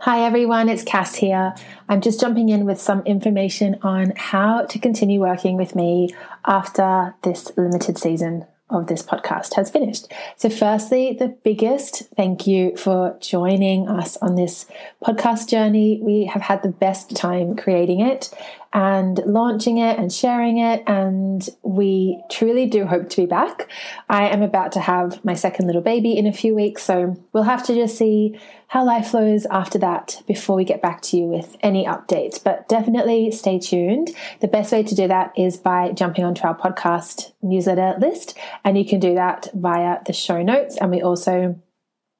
Hi everyone, it's Cass here. I'm just jumping in with some information on how to continue working with me after this limited season of this podcast has finished. So, firstly, the biggest thank you for joining us on this podcast journey. We have had the best time creating it and launching it and sharing it, and we truly do hope to be back. I am about to have my second little baby in a few weeks, so we'll have to just see how life flows after that before we get back to you with any updates. But definitely stay tuned. The best way to do that is by jumping onto our podcast newsletter list, and you can do that via the show notes. And we also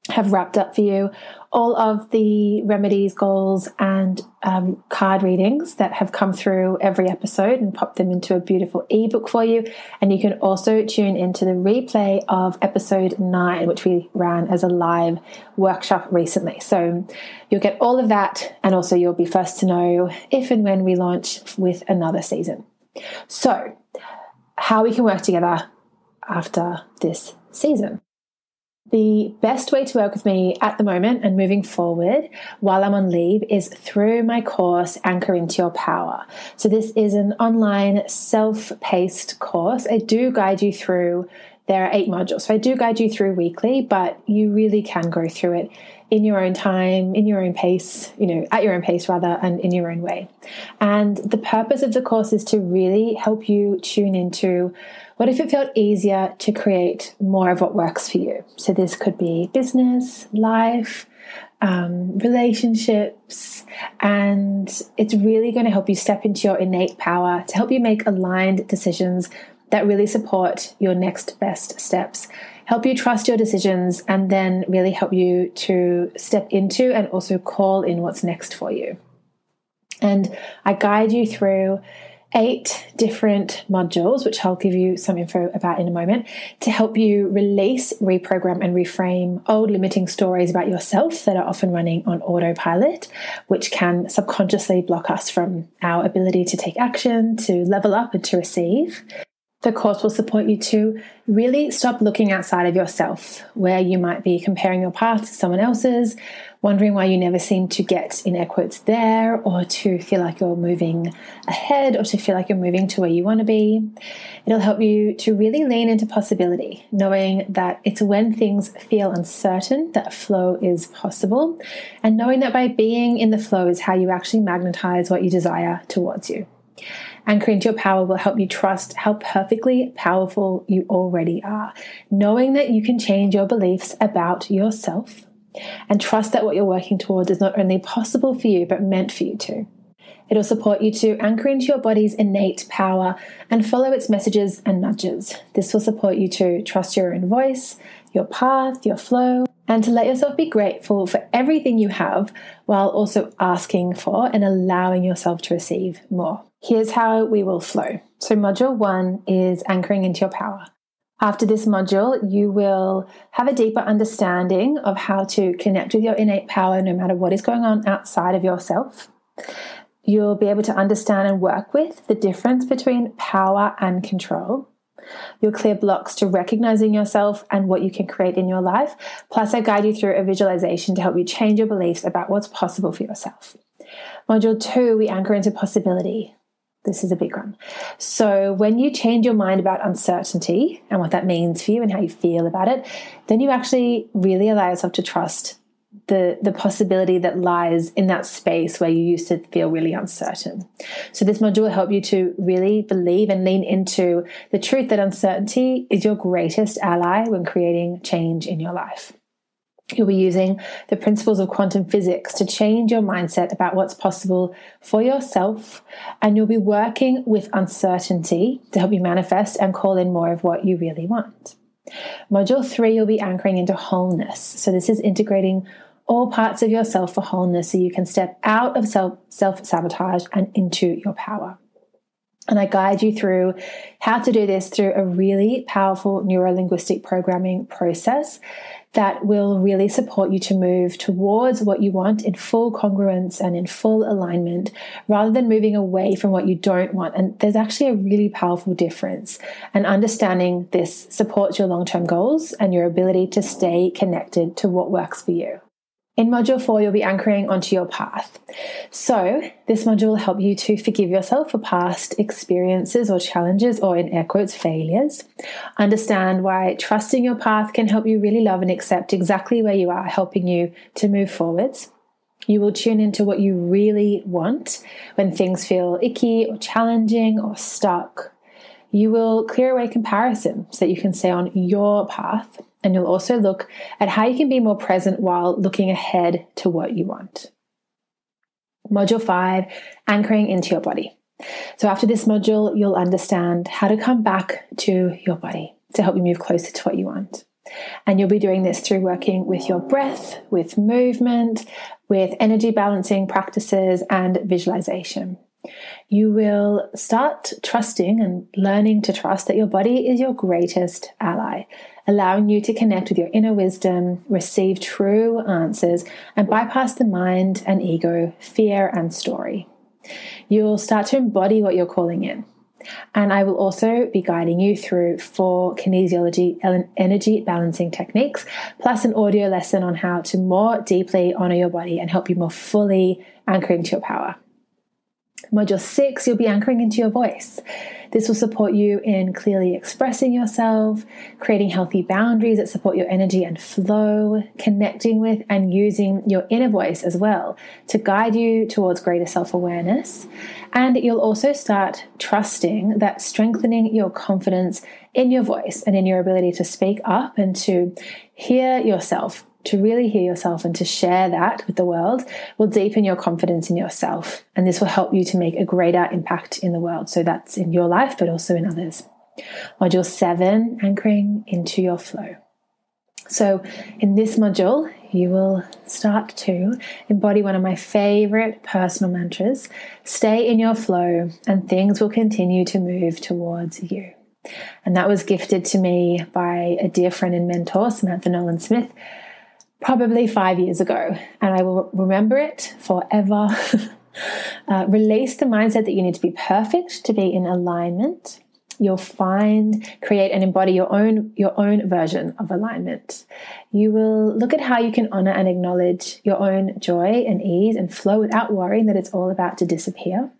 have wrapped up for you all of the remedies, goals, and um, card readings that have come through every episode and popped them into a beautiful ebook for you. And you can also tune into the replay of episode nine, which we ran as a live workshop recently. So you'll get all of that, and also you'll be first to know if and when we launch with another season. So, how we can work together after this season. The best way to work with me at the moment and moving forward while I'm on leave is through my course, Anchor into Your Power. So, this is an online self paced course. I do guide you through, there are eight modules. So, I do guide you through weekly, but you really can go through it in your own time, in your own pace, you know, at your own pace rather, and in your own way. And the purpose of the course is to really help you tune into what if it felt easier to create more of what works for you? So, this could be business, life, um, relationships, and it's really going to help you step into your innate power to help you make aligned decisions that really support your next best steps, help you trust your decisions, and then really help you to step into and also call in what's next for you. And I guide you through eight different modules, which I'll give you some info about in a moment, to help you release, reprogram, and reframe old limiting stories about yourself that are often running on autopilot, which can subconsciously block us from our ability to take action, to level up, and to receive. The course will support you to really stop looking outside of yourself, where you might be comparing your path to someone else's, wondering why you never seem to get, in air quotes, there, or to feel like you're moving ahead, or to feel like you're moving to where you want to be. It'll help you to really lean into possibility, knowing that it's when things feel uncertain that flow is possible, and knowing that by being in the flow is how you actually magnetize what you desire towards you. Anchoring into your power will help you trust how perfectly powerful you already are, knowing that you can change your beliefs about yourself and trust that what you're working towards is not only possible for you, but meant for you too. It'll support you to anchor into your body's innate power and follow its messages and nudges. This will support you to trust your own voice, your path, your flow, and to let yourself be grateful for everything you have while also asking for and allowing yourself to receive more. Here's how we will flow. So, module one is anchoring into your power. After this module, you will have a deeper understanding of how to connect with your innate power no matter what is going on outside of yourself. You'll be able to understand and work with the difference between power and control. You'll clear blocks to recognizing yourself and what you can create in your life. Plus, I guide you through a visualization to help you change your beliefs about what's possible for yourself. Module two, we anchor into possibility. This is a big one. So, when you change your mind about uncertainty and what that means for you and how you feel about it, then you actually really allow yourself to trust the, the possibility that lies in that space where you used to feel really uncertain. So, this module will help you to really believe and lean into the truth that uncertainty is your greatest ally when creating change in your life. You'll be using the principles of quantum physics to change your mindset about what's possible for yourself. And you'll be working with uncertainty to help you manifest and call in more of what you really want. Module three, you'll be anchoring into wholeness. So, this is integrating all parts of yourself for wholeness so you can step out of self sabotage and into your power. And I guide you through how to do this through a really powerful neuro linguistic programming process that will really support you to move towards what you want in full congruence and in full alignment rather than moving away from what you don't want. And there's actually a really powerful difference. And understanding this supports your long term goals and your ability to stay connected to what works for you. In Module 4, you'll be anchoring onto your path. So, this module will help you to forgive yourself for past experiences or challenges, or in air quotes, failures. Understand why trusting your path can help you really love and accept exactly where you are, helping you to move forwards. You will tune into what you really want when things feel icky or challenging or stuck. You will clear away comparison so that you can stay on your path and you'll also look at how you can be more present while looking ahead to what you want. Module five, anchoring into your body. So, after this module, you'll understand how to come back to your body to help you move closer to what you want. And you'll be doing this through working with your breath, with movement, with energy balancing practices, and visualization. You will start trusting and learning to trust that your body is your greatest ally allowing you to connect with your inner wisdom, receive true answers, and bypass the mind and ego, fear and story. You'll start to embody what you're calling in. And I will also be guiding you through four kinesiology energy balancing techniques, plus an audio lesson on how to more deeply honor your body and help you more fully anchor into your power. Module six, you'll be anchoring into your voice. This will support you in clearly expressing yourself, creating healthy boundaries that support your energy and flow, connecting with and using your inner voice as well to guide you towards greater self awareness. And you'll also start trusting that strengthening your confidence in your voice and in your ability to speak up and to hear yourself to really hear yourself and to share that with the world will deepen your confidence in yourself. And this will help you to make a greater impact in the world. So that's in your life, but also in others. Module seven, anchoring into your flow. So, in this module, you will start to embody one of my favorite personal mantras stay in your flow, and things will continue to move towards you. And that was gifted to me by a dear friend and mentor, Samantha Nolan Smith, probably five years ago, and I will remember it forever. uh, release the mindset that you need to be perfect to be in alignment. You'll find, create, and embody your own your own version of alignment. You will look at how you can honor and acknowledge your own joy and ease and flow without worrying that it's all about to disappear.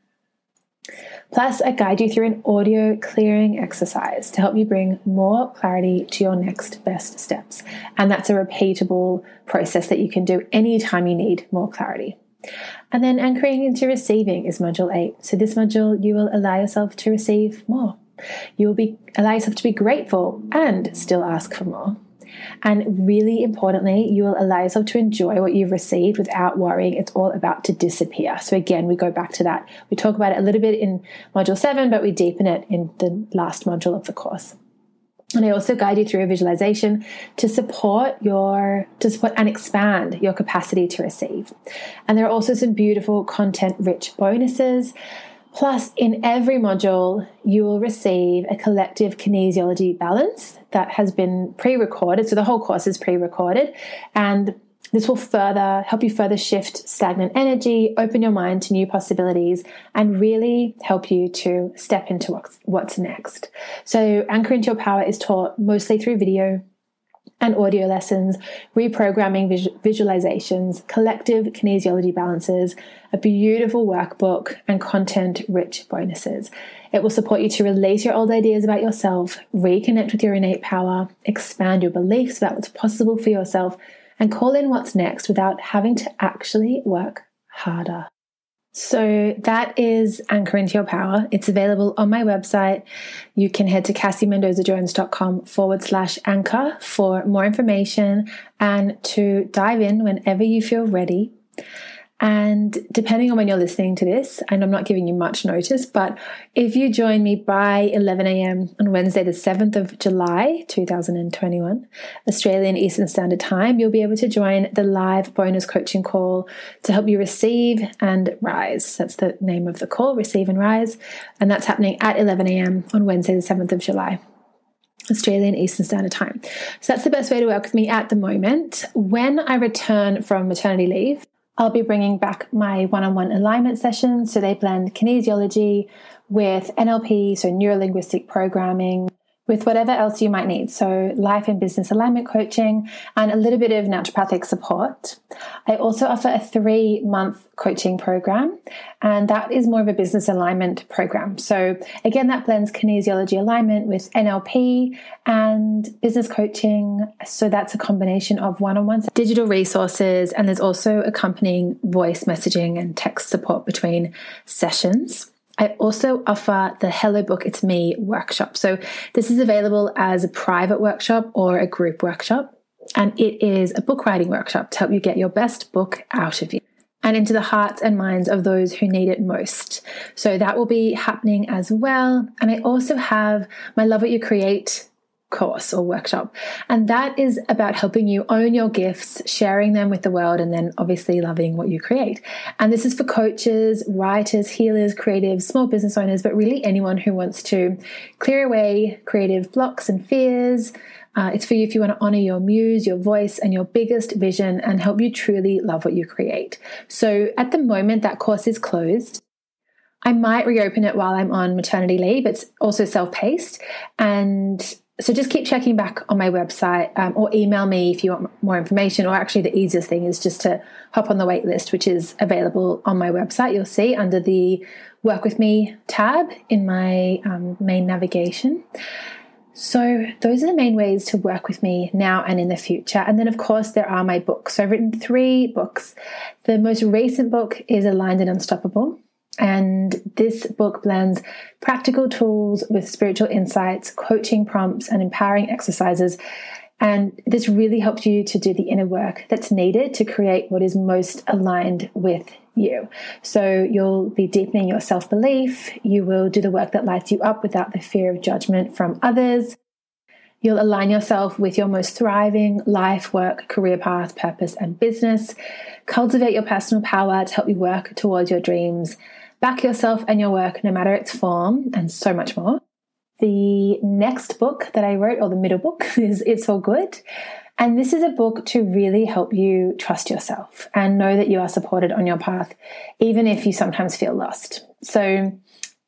Plus, I guide you through an audio clearing exercise to help you bring more clarity to your next best steps. And that's a repeatable process that you can do anytime you need more clarity. And then anchoring into receiving is module eight. So, this module, you will allow yourself to receive more. You will be allow yourself to be grateful and still ask for more. And really importantly, you will allow yourself to enjoy what you've received without worrying it's all about to disappear. So, again, we go back to that. We talk about it a little bit in module seven, but we deepen it in the last module of the course. And I also guide you through a visualization to support your, to support and expand your capacity to receive. And there are also some beautiful content rich bonuses Plus, in every module, you will receive a collective kinesiology balance that has been pre recorded. So the whole course is pre recorded. And this will further help you further shift stagnant energy, open your mind to new possibilities, and really help you to step into what's, what's next. So, Anchor into Your Power is taught mostly through video and audio lessons, reprogramming visualizations, collective kinesiology balances, a beautiful workbook, and content rich bonuses. It will support you to release your old ideas about yourself, reconnect with your innate power, expand your beliefs about what's possible for yourself, and call in what's next without having to actually work harder. So that is Anchor into Your Power. It's available on my website. You can head to cassiemendozajones.com forward slash anchor for more information and to dive in whenever you feel ready. And depending on when you're listening to this, and I'm not giving you much notice, but if you join me by 11 a.m. on Wednesday, the 7th of July, 2021, Australian Eastern Standard Time, you'll be able to join the live bonus coaching call to help you receive and rise. That's the name of the call, Receive and Rise. And that's happening at 11 a.m. on Wednesday, the 7th of July. Australian Eastern Standard Time. So that's the best way to work with me at the moment. When I return from maternity leave, I'll be bringing back my one on one alignment sessions. So they blend kinesiology with NLP, so neuro linguistic programming, with whatever else you might need. So, life and business alignment coaching and a little bit of naturopathic support. I also offer a three month coaching program, and that is more of a business alignment program. So, again, that blends kinesiology alignment with NLP and business coaching. So, that's a combination of one on one digital resources, and there's also accompanying voice messaging and text support between sessions. I also offer the Hello Book It's Me workshop. So this is available as a private workshop or a group workshop. And it is a book writing workshop to help you get your best book out of you and into the hearts and minds of those who need it most. So that will be happening as well. And I also have my Love What You Create course or workshop. And that is about helping you own your gifts, sharing them with the world, and then obviously loving what you create. And this is for coaches, writers, healers, creatives, small business owners, but really anyone who wants to clear away creative blocks and fears. Uh, it's for you if you want to honor your muse, your voice, and your biggest vision and help you truly love what you create. So at the moment, that course is closed. I might reopen it while I'm on maternity leave. It's also self paced. And so just keep checking back on my website um, or email me if you want more information or actually the easiest thing is just to hop on the wait list which is available on my website. You'll see under the work with me tab in my um, main navigation. So those are the main ways to work with me now and in the future. And then of course there are my books. So i've written three books. The most recent book is aligned and unstoppable and this book blends practical tools with spiritual insights, coaching prompts, and empowering exercises. And this really helps you to do the inner work that's needed to create what is most aligned with you. So you'll be deepening your self belief. You will do the work that lights you up without the fear of judgment from others. You'll align yourself with your most thriving life, work, career path, purpose, and business. Cultivate your personal power to help you work towards your dreams back yourself and your work, no matter its form, and so much more. The next book that I wrote, or the middle book, is It's All Good. And this is a book to really help you trust yourself and know that you are supported on your path, even if you sometimes feel lost. So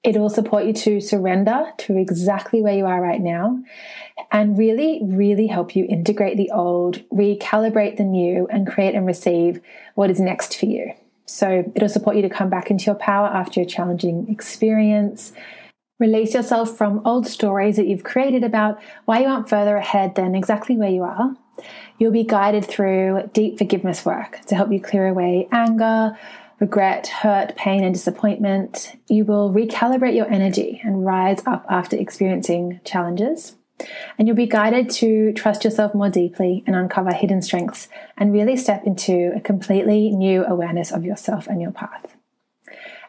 it will support you to surrender to exactly where you are right now and really, really help you integrate the old, recalibrate the new, and create and receive what is next for you. So it'll support you to come back into your power after a challenging experience. Release yourself from old stories that you've created about why you aren't further ahead than exactly where you are. You'll be guided through deep forgiveness work to help you clear away anger, regret, hurt, pain, and disappointment. You will recalibrate your energy and rise up after experiencing challenges. And you'll be guided to trust yourself more deeply and uncover hidden strengths and really step into a completely new awareness of yourself and your path.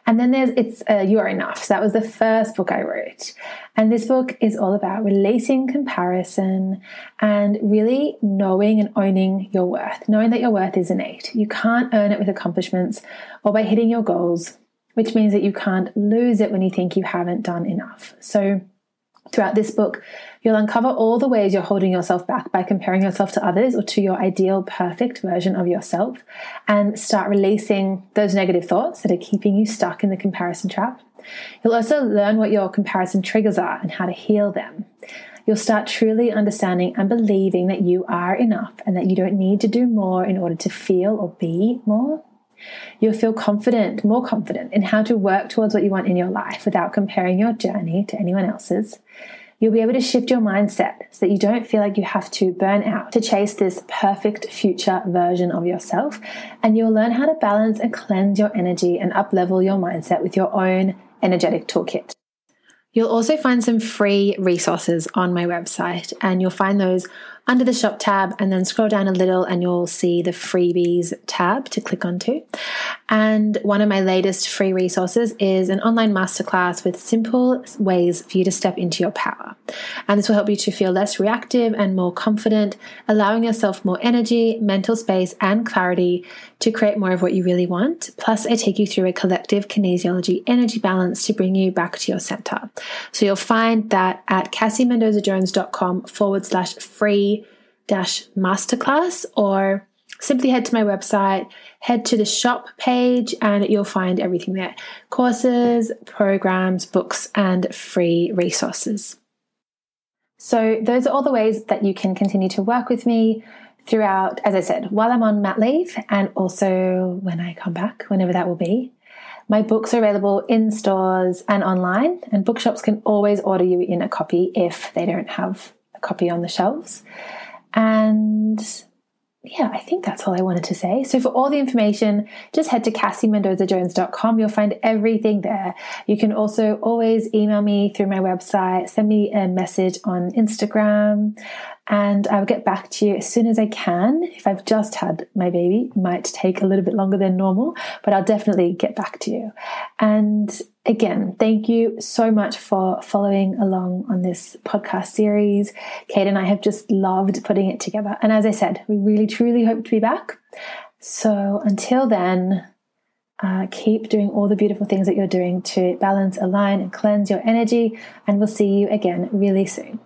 And then there's it's uh, You Are Enough. So that was the first book I wrote. And this book is all about releasing comparison and really knowing and owning your worth, knowing that your worth is innate. You can't earn it with accomplishments or by hitting your goals, which means that you can't lose it when you think you haven't done enough. So Throughout this book, you'll uncover all the ways you're holding yourself back by comparing yourself to others or to your ideal perfect version of yourself and start releasing those negative thoughts that are keeping you stuck in the comparison trap. You'll also learn what your comparison triggers are and how to heal them. You'll start truly understanding and believing that you are enough and that you don't need to do more in order to feel or be more. You'll feel confident, more confident in how to work towards what you want in your life without comparing your journey to anyone else's. You'll be able to shift your mindset so that you don't feel like you have to burn out to chase this perfect future version of yourself. And you'll learn how to balance and cleanse your energy and up level your mindset with your own energetic toolkit. You'll also find some free resources on my website, and you'll find those under the shop tab and then scroll down a little and you'll see the freebies tab to click onto. And one of my latest free resources is an online masterclass with simple ways for you to step into your power. And this will help you to feel less reactive and more confident, allowing yourself more energy, mental space, and clarity to create more of what you really want. Plus, I take you through a collective kinesiology energy balance to bring you back to your center. So you'll find that at cassiemendozajones.com forward slash free masterclass or simply head to my website, head to the shop page, and you'll find everything there courses, programs, books, and free resources. So, those are all the ways that you can continue to work with me throughout, as I said, while I'm on mat leave and also when I come back, whenever that will be. My books are available in stores and online, and bookshops can always order you in a copy if they don't have a copy on the shelves. And yeah, I think that's all I wanted to say. So, for all the information, just head to cassiemendozajones.com. You'll find everything there. You can also always email me through my website, send me a message on Instagram, and I'll get back to you as soon as I can. If I've just had my baby, might take a little bit longer than normal, but I'll definitely get back to you. And again, thank you so much for following along on this podcast series. Kate and I have just loved putting it together. And as I said, we really truly hope to be back. So until then, uh, keep doing all the beautiful things that you're doing to balance, align, and cleanse your energy. And we'll see you again really soon.